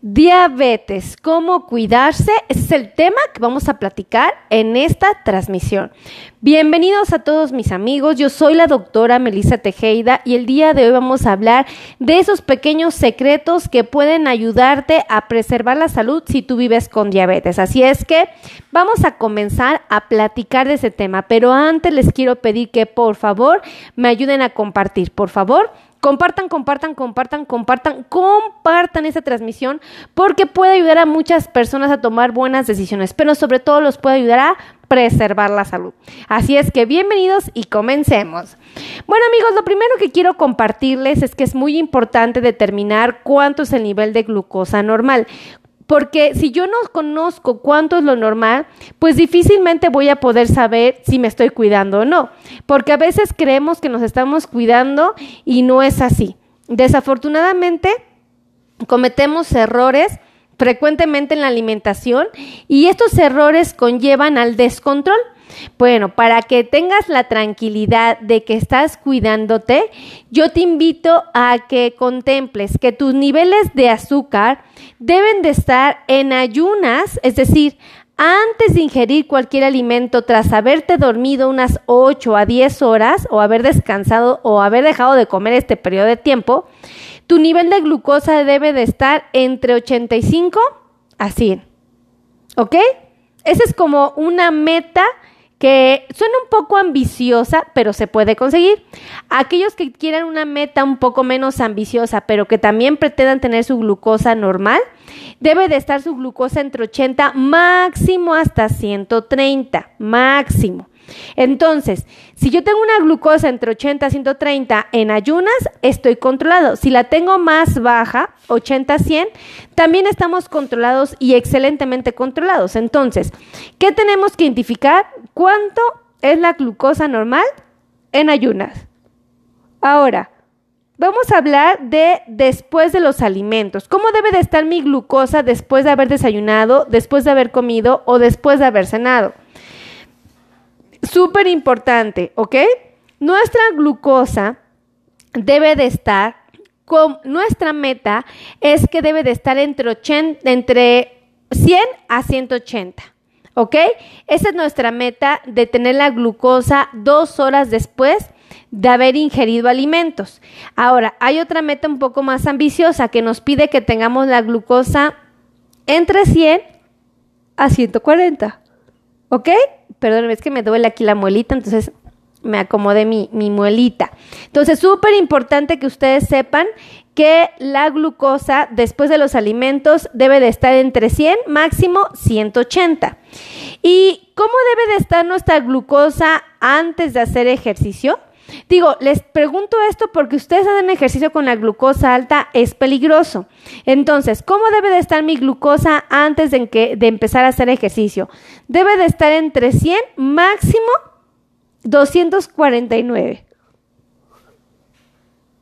Diabetes, cómo cuidarse, ese es el tema que vamos a platicar en esta transmisión. Bienvenidos a todos mis amigos, yo soy la doctora Melissa Tejeda y el día de hoy vamos a hablar de esos pequeños secretos que pueden ayudarte a preservar la salud si tú vives con diabetes. Así es que vamos a comenzar a platicar de ese tema, pero antes les quiero pedir que por favor me ayuden a compartir, por favor Compartan, compartan, compartan, compartan, compartan esta transmisión porque puede ayudar a muchas personas a tomar buenas decisiones, pero sobre todo los puede ayudar a preservar la salud. Así es que bienvenidos y comencemos. Bueno amigos, lo primero que quiero compartirles es que es muy importante determinar cuánto es el nivel de glucosa normal porque si yo no conozco cuánto es lo normal, pues difícilmente voy a poder saber si me estoy cuidando o no, porque a veces creemos que nos estamos cuidando y no es así. Desafortunadamente, cometemos errores frecuentemente en la alimentación y estos errores conllevan al descontrol. Bueno, para que tengas la tranquilidad de que estás cuidándote, yo te invito a que contemples que tus niveles de azúcar deben de estar en ayunas, es decir, antes de ingerir cualquier alimento tras haberte dormido unas 8 a 10 horas o haber descansado o haber dejado de comer este periodo de tiempo, tu nivel de glucosa debe de estar entre 85 a 100. ¿Ok? Esa es como una meta que suena un poco ambiciosa, pero se puede conseguir. Aquellos que quieran una meta un poco menos ambiciosa, pero que también pretendan tener su glucosa normal, debe de estar su glucosa entre 80 máximo hasta 130, máximo. Entonces, si yo tengo una glucosa entre 80 y 130 en ayunas, estoy controlado. Si la tengo más baja, 80 a 100, también estamos controlados y excelentemente controlados. Entonces, ¿qué tenemos que identificar? ¿Cuánto es la glucosa normal en ayunas? Ahora, Vamos a hablar de después de los alimentos. ¿Cómo debe de estar mi glucosa después de haber desayunado, después de haber comido o después de haber cenado? Súper importante, ¿ok? Nuestra glucosa debe de estar, con, nuestra meta es que debe de estar entre, 80, entre 100 a 180. ¿Ok? Esa es nuestra meta de tener la glucosa dos horas después de haber ingerido alimentos. Ahora, hay otra meta un poco más ambiciosa que nos pide que tengamos la glucosa entre 100 a 140. ¿Ok? Perdón, es que me duele aquí la muelita, entonces me acomodé mi, mi muelita. Entonces, súper importante que ustedes sepan que la glucosa después de los alimentos debe de estar entre 100, máximo 180. ¿Y cómo debe de estar nuestra glucosa antes de hacer ejercicio? Digo, les pregunto esto porque ustedes hacen ejercicio con la glucosa alta, es peligroso. Entonces, ¿cómo debe de estar mi glucosa antes de, empezar a hacer ejercicio? Debe de estar entre 100, máximo 249.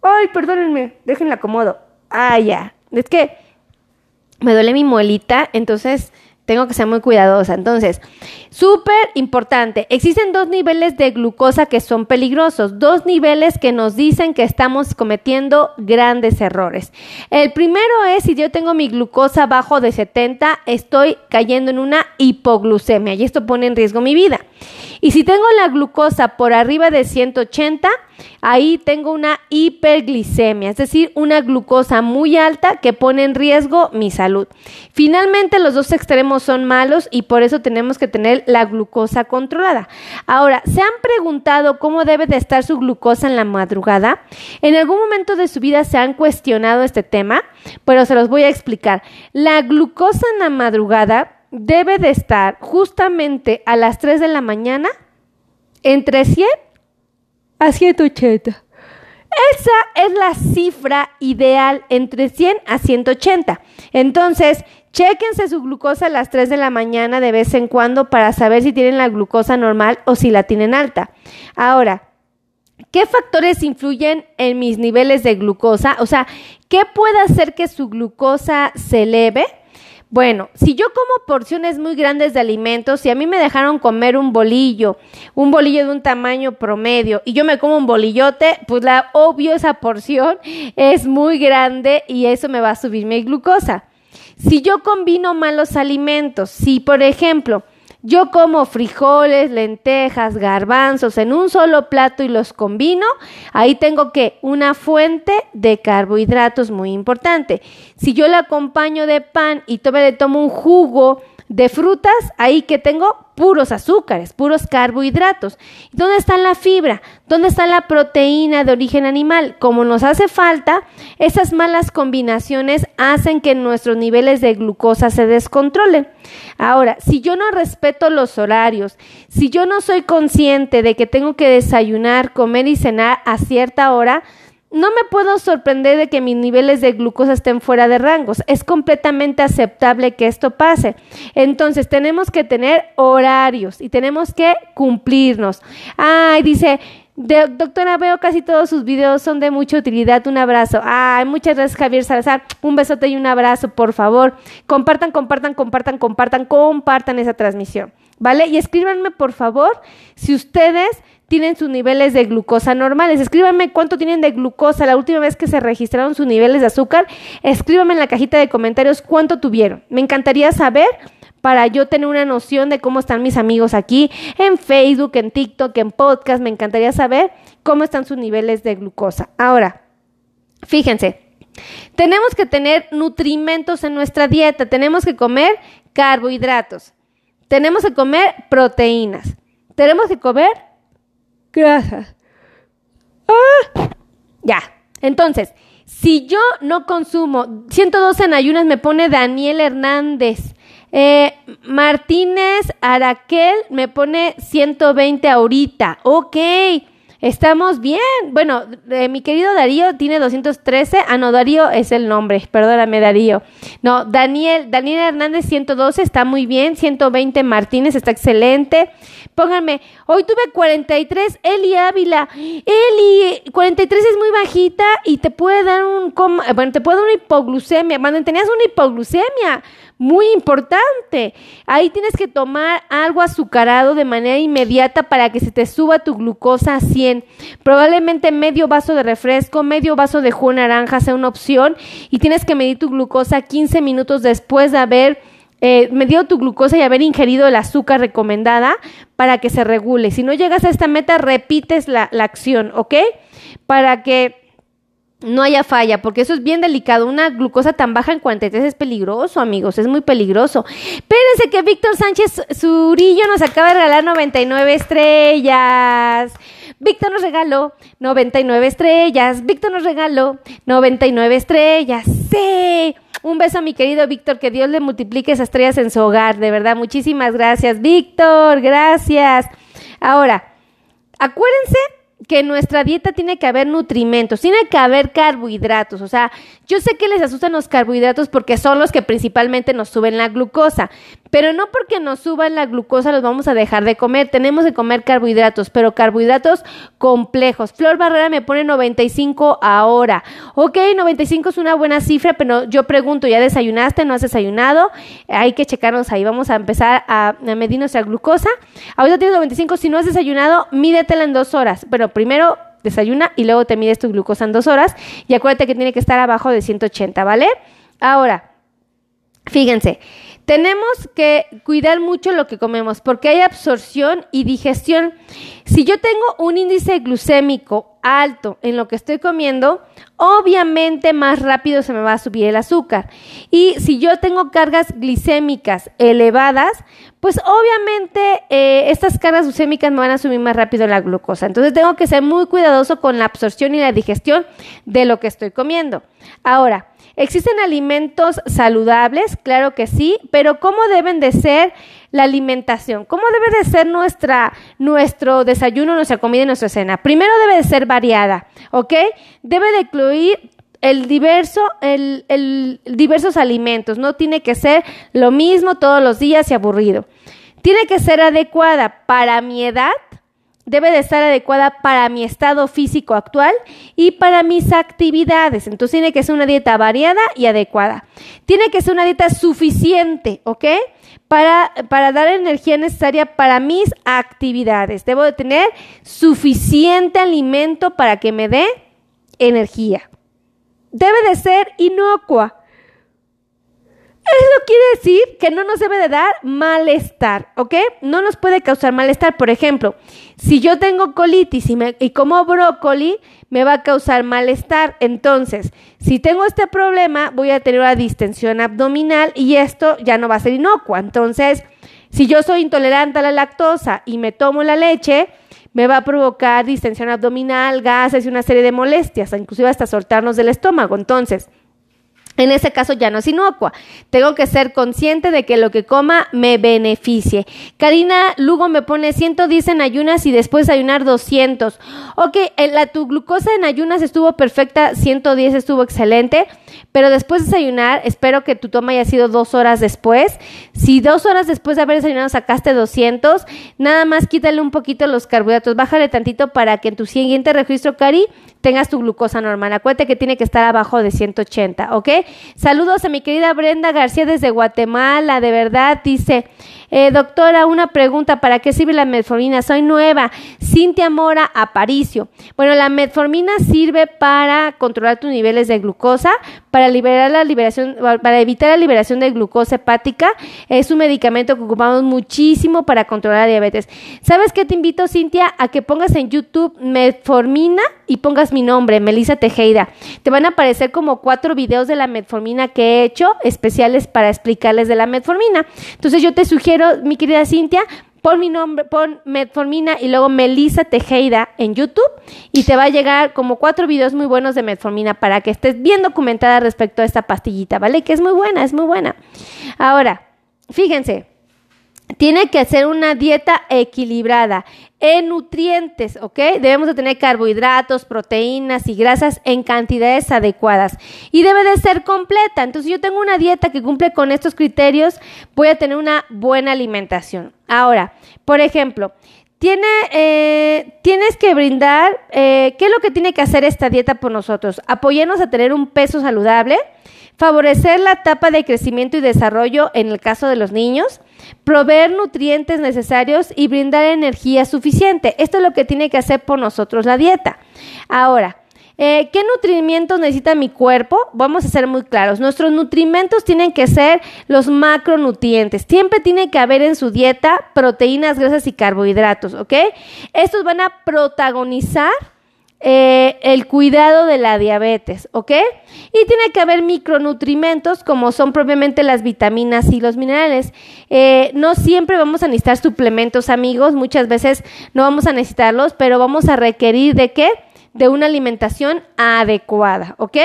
Ay, perdónenme, déjenla acomodo. Ah, ya. Es que me duele mi muelita, entonces tengo que ser muy cuidadosa. Entonces, súper importante, existen dos niveles de glucosa que son peligrosos, dos niveles que nos dicen que estamos cometiendo grandes errores. El primero es si yo tengo mi glucosa bajo de 70, estoy cayendo en una hipoglucemia y esto pone en riesgo mi vida. Y si tengo la glucosa por arriba de 180, ahí tengo una hiperglicemia, es decir, una glucosa muy alta que pone en riesgo mi salud. Finalmente, los dos extremos son malos y por eso tenemos que tener la glucosa controlada. Ahora, ¿se han preguntado cómo debe de estar su glucosa en la madrugada? ¿En algún momento de su vida se han cuestionado este tema? Pero se los voy a explicar. La glucosa en la madrugada debe de estar justamente a las 3 de la mañana entre 100 a 180. Esa es la cifra ideal entre 100 a 180. Entonces, chéquense su glucosa a las 3 de la mañana de vez en cuando para saber si tienen la glucosa normal o si la tienen alta. Ahora, ¿qué factores influyen en mis niveles de glucosa? O sea, ¿qué puede hacer que su glucosa se eleve? Bueno, si yo como porciones muy grandes de alimentos, si a mí me dejaron comer un bolillo, un bolillo de un tamaño promedio, y yo me como un bolillote, pues la obvio esa porción es muy grande y eso me va a subir mi glucosa. Si yo combino malos alimentos, si por ejemplo yo como frijoles, lentejas, garbanzos en un solo plato y los combino, ahí tengo que una fuente de carbohidratos muy importante. Si yo la acompaño de pan y le tomo un jugo, de frutas, ahí que tengo puros azúcares, puros carbohidratos. ¿Dónde está la fibra? ¿Dónde está la proteína de origen animal? Como nos hace falta, esas malas combinaciones hacen que nuestros niveles de glucosa se descontrolen. Ahora, si yo no respeto los horarios, si yo no soy consciente de que tengo que desayunar, comer y cenar a cierta hora, no me puedo sorprender de que mis niveles de glucosa estén fuera de rangos. Es completamente aceptable que esto pase. Entonces, tenemos que tener horarios y tenemos que cumplirnos. Ay, dice, doctora, veo casi todos sus videos son de mucha utilidad. Un abrazo. Ay, muchas gracias, Javier Salazar. Un besote y un abrazo, por favor. Compartan, compartan, compartan, compartan, compartan esa transmisión. ¿Vale? Y escríbanme, por favor, si ustedes tienen sus niveles de glucosa normales. Escríbanme cuánto tienen de glucosa la última vez que se registraron sus niveles de azúcar. Escríbanme en la cajita de comentarios cuánto tuvieron. Me encantaría saber para yo tener una noción de cómo están mis amigos aquí en Facebook, en TikTok, en podcast. Me encantaría saber cómo están sus niveles de glucosa. Ahora, fíjense, tenemos que tener nutrimentos en nuestra dieta. Tenemos que comer carbohidratos. Tenemos que comer proteínas. Tenemos que comer Gracias. Ah. Ya. Entonces, si yo no consumo 112 en ayunas, me pone Daniel Hernández. Eh, Martínez Araquel me pone 120 ahorita. Ok. Estamos bien. Bueno, eh, mi querido Darío tiene 213. Ah, no, Darío es el nombre. Perdóname, Darío. No, Daniel, Daniel Hernández 112 está muy bien. 120 Martínez está excelente. Pónganme, hoy tuve 43. Eli Ávila. Eli, 43 es muy bajita y te puede dar un, bueno, te puede dar una hipoglucemia. Cuando tenías una hipoglucemia, muy importante. Ahí tienes que tomar algo azucarado de manera inmediata para que se te suba tu glucosa a 100. Probablemente medio vaso de refresco, medio vaso de jugo naranja sea una opción y tienes que medir tu glucosa 15 minutos después de haber eh, medido tu glucosa y haber ingerido el azúcar recomendada para que se regule. Si no llegas a esta meta, repites la, la acción, ¿ok? Para que no haya falla, porque eso es bien delicado. Una glucosa tan baja en 43 es peligroso, amigos, es muy peligroso. Espérense que Víctor Sánchez Zurillo nos acaba de regalar 99 estrellas. Víctor nos regaló 99 estrellas. Víctor nos regaló 99 estrellas. Sí. Un beso a mi querido Víctor, que Dios le multiplique esas estrellas en su hogar. De verdad, muchísimas gracias, Víctor. Gracias. Ahora, acuérdense que nuestra dieta tiene que haber nutrimentos, tiene que haber carbohidratos. O sea, yo sé que les asustan los carbohidratos porque son los que principalmente nos suben la glucosa, pero no porque nos suban la glucosa los vamos a dejar de comer. Tenemos que comer carbohidratos, pero carbohidratos complejos. Flor Barrera me pone 95 ahora. Ok, 95 es una buena cifra, pero yo pregunto, ¿ya desayunaste? ¿No has desayunado? Hay que checarnos ahí. Vamos a empezar a, medir nuestra glucosa. Ahorita tienes 95. Si no has desayunado, mídetela en dos horas. Pero primero desayuna y luego te mides tu glucosa en dos horas. Y acuérdate que tiene que estar abajo de 180, ¿vale? Ahora, fíjense. Tenemos que cuidar mucho lo que comemos porque hay absorción y digestión. Si yo tengo un índice glucémico alto en lo que estoy comiendo, obviamente más rápido se me va a subir el azúcar. Y si yo tengo cargas glicémicas elevadas, pues obviamente eh, estas cargas glucémicas me van a subir más rápido la glucosa. Entonces tengo que ser muy cuidadoso con la absorción y la digestión de lo que estoy comiendo. Ahora, ¿Existen alimentos saludables? Claro que sí, pero ¿cómo deben de ser la alimentación? ¿Cómo debe de ser nuestra, nuestro desayuno, nuestra comida y nuestra cena? Primero debe de ser variada, ¿ok? Debe de incluir el diverso, el, el, diversos alimentos, no tiene que ser lo mismo todos los días y aburrido. Tiene que ser adecuada para mi edad, debe de estar adecuada para mi estado físico actual y para mis actividades. Entonces tiene que ser una dieta variada y adecuada. Tiene que ser una dieta suficiente, ¿ok? Para, para dar energía necesaria para mis actividades. Debo de tener suficiente alimento para que me dé energía. Debe de ser inocua. Eso quiere decir que no nos debe de dar malestar, ¿ok? No nos puede causar malestar. Por ejemplo, si yo tengo colitis y, me, y como brócoli, me va a causar malestar. Entonces, si tengo este problema, voy a tener una distensión abdominal y esto ya no va a ser inocua. Entonces, si yo soy intolerante a la lactosa y me tomo la leche, me va a provocar distensión abdominal, gases y una serie de molestias, inclusive hasta soltarnos del estómago. Entonces, en ese caso ya no es inocua. Tengo que ser consciente de que lo que coma me beneficie. Karina Lugo me pone 110 en ayunas y después ayunar 200. Ok, eh, la, tu glucosa en ayunas estuvo perfecta, 110 estuvo excelente, pero después de desayunar, espero que tu toma haya sido dos horas después. Si dos horas después de haber desayunado sacaste 200, nada más quítale un poquito los carbohidratos, bájale tantito para que en tu siguiente registro, Cari, tengas tu glucosa normal. Acuérdate que tiene que estar abajo de 180, ¿ok? Saludos a mi querida Brenda García desde Guatemala, de verdad, dice, eh, doctora, una pregunta, ¿para qué sirve la metformina? Soy nueva. Cintia Mora Aparicio. Bueno, la metformina sirve para controlar tus niveles de glucosa, para liberar la liberación, para evitar la liberación de glucosa hepática. Es un medicamento que ocupamos muchísimo para controlar la diabetes. ¿Sabes qué te invito, Cintia? A que pongas en YouTube metformina y pongas mi nombre, Melissa Tejeda. Te van a aparecer como cuatro videos de la metformina que he hecho, especiales para explicarles de la metformina. Entonces yo te sugiero, mi querida Cintia, pon mi nombre, pon metformina y luego Melissa Tejeda en YouTube y te va a llegar como cuatro videos muy buenos de metformina para que estés bien documentada respecto a esta pastillita, ¿vale? Que es muy buena, es muy buena. Ahora, fíjense, tiene que hacer una dieta equilibrada en nutrientes, ¿ok? Debemos de tener carbohidratos, proteínas y grasas en cantidades adecuadas y debe de ser completa. Entonces, si yo tengo una dieta que cumple con estos criterios, voy a tener una buena alimentación. Ahora, por ejemplo, tiene, eh, tienes que brindar, eh, ¿qué es lo que tiene que hacer esta dieta por nosotros? Apoyarnos a tener un peso saludable, favorecer la etapa de crecimiento y desarrollo en el caso de los niños, proveer nutrientes necesarios y brindar energía suficiente. Esto es lo que tiene que hacer por nosotros la dieta. Ahora, eh, ¿Qué nutrimentos necesita mi cuerpo? Vamos a ser muy claros. Nuestros nutrimentos tienen que ser los macronutrientes. Siempre tiene que haber en su dieta proteínas, grasas y carbohidratos, ¿ok? Estos van a protagonizar eh, el cuidado de la diabetes, ¿ok? Y tiene que haber micronutrimentos como son propiamente las vitaminas y los minerales. Eh, no siempre vamos a necesitar suplementos, amigos, muchas veces no vamos a necesitarlos, pero vamos a requerir de qué? De una alimentación adecuada, ¿ok?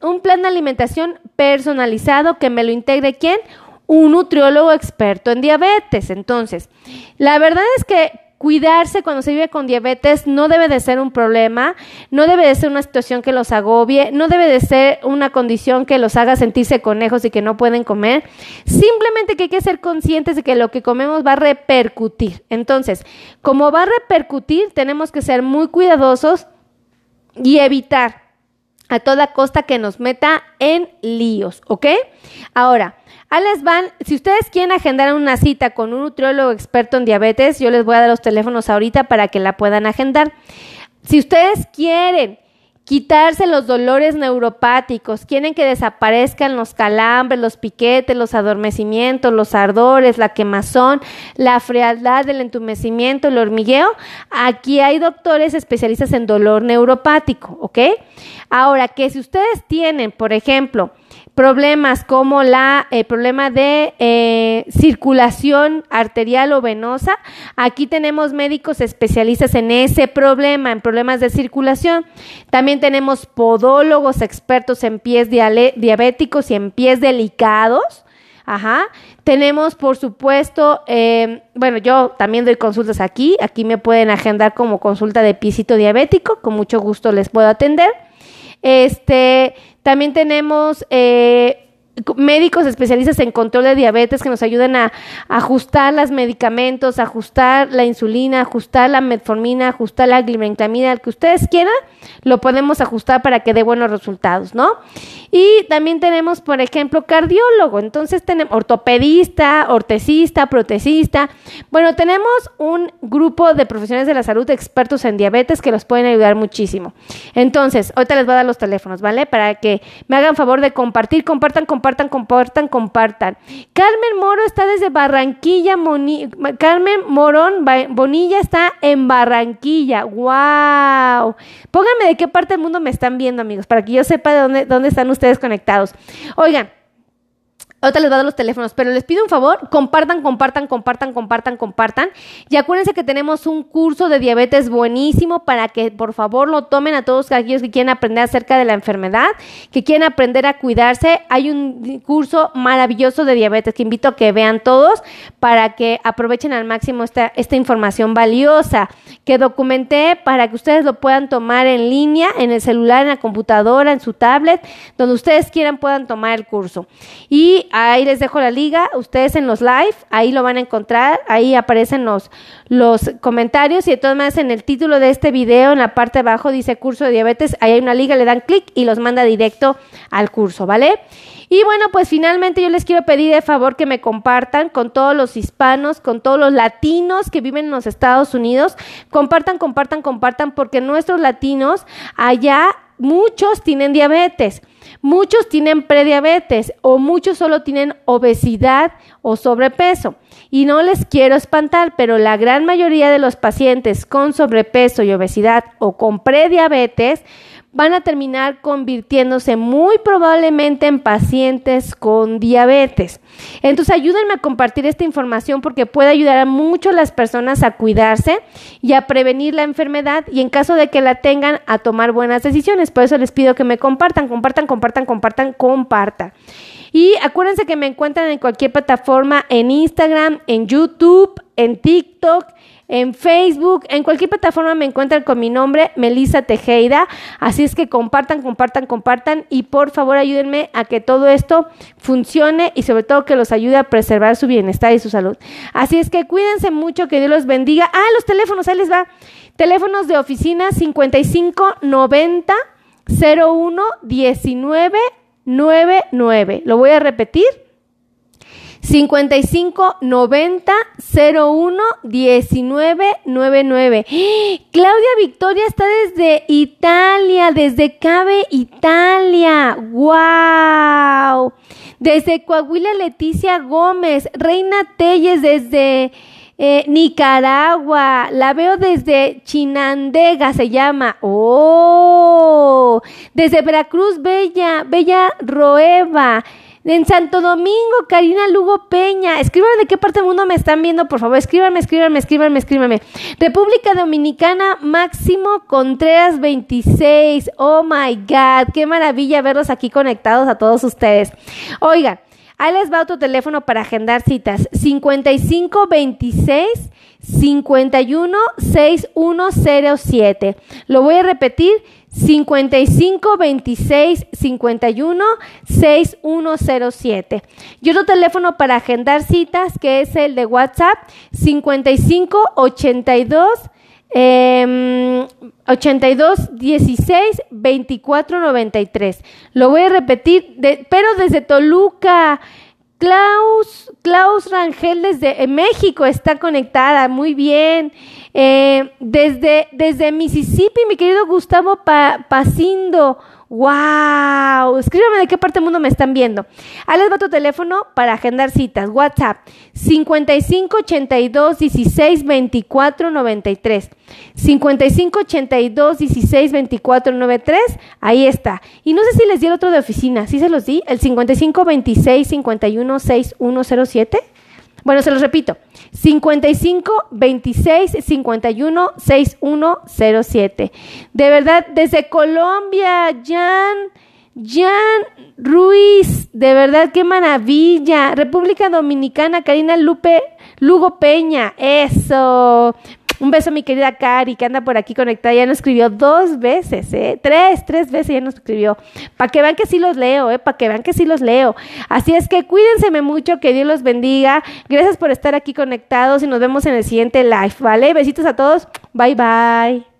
Un plan de alimentación personalizado que me lo integre quién? Un nutriólogo experto en diabetes. Entonces, la verdad es que Cuidarse cuando se vive con diabetes no debe de ser un problema, no debe de ser una situación que los agobie, no debe de ser una condición que los haga sentirse conejos y que no pueden comer. Simplemente que hay que ser conscientes de que lo que comemos va a repercutir. Entonces, como va a repercutir, tenemos que ser muy cuidadosos y evitar a toda costa que nos meta en líos, ¿ok? Ahora, a van, si ustedes quieren agendar una cita con un nutriólogo experto en diabetes, yo les voy a dar los teléfonos ahorita para que la puedan agendar. Si ustedes quieren quitarse los dolores neuropáticos, quieren que desaparezcan los calambres, los piquetes, los adormecimientos, los ardores, la quemazón, la frialdad, el entumecimiento, el hormigueo, aquí hay doctores especialistas en dolor neuropático, ¿ok? Ahora, que si ustedes tienen, por ejemplo, problemas como la el problema de eh, circulación arterial o venosa. Aquí tenemos médicos especialistas en ese problema, en problemas de circulación. También tenemos podólogos expertos en pies diabéticos y en pies delicados. Ajá. Tenemos, por supuesto, eh, bueno, yo también doy consultas aquí. Aquí me pueden agendar como consulta de piecito diabético. Con mucho gusto les puedo atender. Este, también tenemos eh, médicos especialistas en control de diabetes que nos ayudan a, ajustar los medicamentos, ajustar la insulina, ajustar la metformina, ajustar la glibenclamida, el que ustedes quieran, lo podemos ajustar para que dé buenos resultados, ¿no? Y también tenemos, por ejemplo, cardiólogo, entonces tenemos ortopedista, ortesista, protesista. Bueno, tenemos un grupo de profesionales de la salud expertos en diabetes que los pueden ayudar muchísimo. Entonces, ahorita les voy a dar los teléfonos, ¿vale? Para que me hagan favor de compartir, compartan, compartan compartan, compartan, compartan. Carmen Moro está desde Barranquilla, Carmen Morón Bonilla está en Barranquilla. ¡Wow! Pónganme de qué parte del mundo me están viendo, amigos, para que yo sepa de dónde, dónde están ustedes conectados. Oigan. Ahorita les voy a dar los teléfonos, pero les pido un favor, compartan, compartan, compartan, compartan, compartan. Y acuérdense que tenemos un curso de diabetes buenísimo para que por favor lo tomen a todos aquellos que quieren aprender acerca de la enfermedad, que quieren aprender a cuidarse. Hay un curso maravilloso de diabetes que invito a que vean todos para que aprovechen al máximo esta, esta información valiosa que documenté para que ustedes lo puedan tomar en línea, en el celular, en la computadora, en su tablet, donde ustedes quieran puedan tomar el curso. Y ahí les dejo la liga, ustedes en los live, ahí lo van a encontrar, ahí aparecen los, los comentarios y de todas maneras en el título de este video, en la parte de abajo dice curso de diabetes, ahí hay una liga, le dan clic y los manda directo al curso, ¿vale? Y bueno, pues finalmente yo les quiero pedir de favor que me compartan con todos los hispanos, con todos los latinos que viven en los Estados Unidos. Compartan, compartan, compartan, porque nuestros latinos allá muchos tienen diabetes. Muchos tienen prediabetes o muchos solo tienen obesidad o sobrepeso. Y no les quiero espantar, pero la gran mayoría de los pacientes con sobrepeso y obesidad o con prediabetes van a terminar convirtiéndose muy probablemente en pacientes con diabetes. Entonces ayúdenme a compartir esta información porque puede ayudar a mucho las personas a cuidarse y a prevenir la enfermedad y en caso de que la tengan a tomar buenas decisiones. Por eso les pido que me compartan, compartan, compartan, compartan, compartan. Y acuérdense que me encuentran en cualquier plataforma, en Instagram, en YouTube, en TikTok, en Facebook, en cualquier plataforma me encuentran con mi nombre, Melissa Tejeda. Así es que compartan, compartan, compartan y por favor ayúdenme a que todo esto funcione y sobre todo que los ayude a preservar su bienestar y su salud. Así es que cuídense mucho, que Dios los bendiga. Ah, los teléfonos, ahí les va. Teléfonos de oficina 55 90 01 19 99. Lo voy a repetir. 55 90 01 19 99. Claudia Victoria está desde Italia, desde Cabe, Italia. ¡Wow! Desde Coahuila, Leticia Gómez. Reina Telles desde eh, Nicaragua. La veo desde Chinandega, se llama. ¡Oh! Desde Veracruz, Bella, Bella Roeva. En Santo Domingo, Karina Lugo Peña. Escríbanme de qué parte del mundo me están viendo, por favor. Escríbanme, escríbanme, escríbanme, escríbanme. República Dominicana, Máximo Contreras 26. Oh my God, qué maravilla verlos aquí conectados a todos ustedes. Oigan, ahí les va otro teléfono para agendar citas. 5526 516107. Lo voy a repetir. 55 26 51 6107. Y otro teléfono para agendar citas que es el de WhatsApp 55 82 eh, 82 16 24 93. Lo voy a repetir, pero desde Toluca. Klaus, Klaus Rangel desde México está conectada, muy bien. Eh, desde, desde Mississippi, mi querido Gustavo Pacindo. ¡Wow! Escríbame de qué parte del mundo me están viendo. Ahí les va tu teléfono para agendar citas. WhatsApp 55 82 16 24 93. 55 82 16 24 93. Ahí está. Y no sé si les di el otro de oficina. ¿Sí se los di? El 55 26 51 6107. Bueno, se los repito. 55 26 51 6107. De verdad, desde Colombia, Jan, Jan Ruiz, de verdad, qué maravilla. República Dominicana, Karina Lupe, Lugo Peña, eso. Un beso a mi querida Cari, que anda por aquí conectada. Ya nos escribió dos veces, ¿eh? Tres, tres veces ya nos escribió. Para que vean que sí los leo, ¿eh? Para que vean que sí los leo. Así es que cuídense mucho, que Dios los bendiga. Gracias por estar aquí conectados y nos vemos en el siguiente live, ¿vale? Besitos a todos. Bye, bye.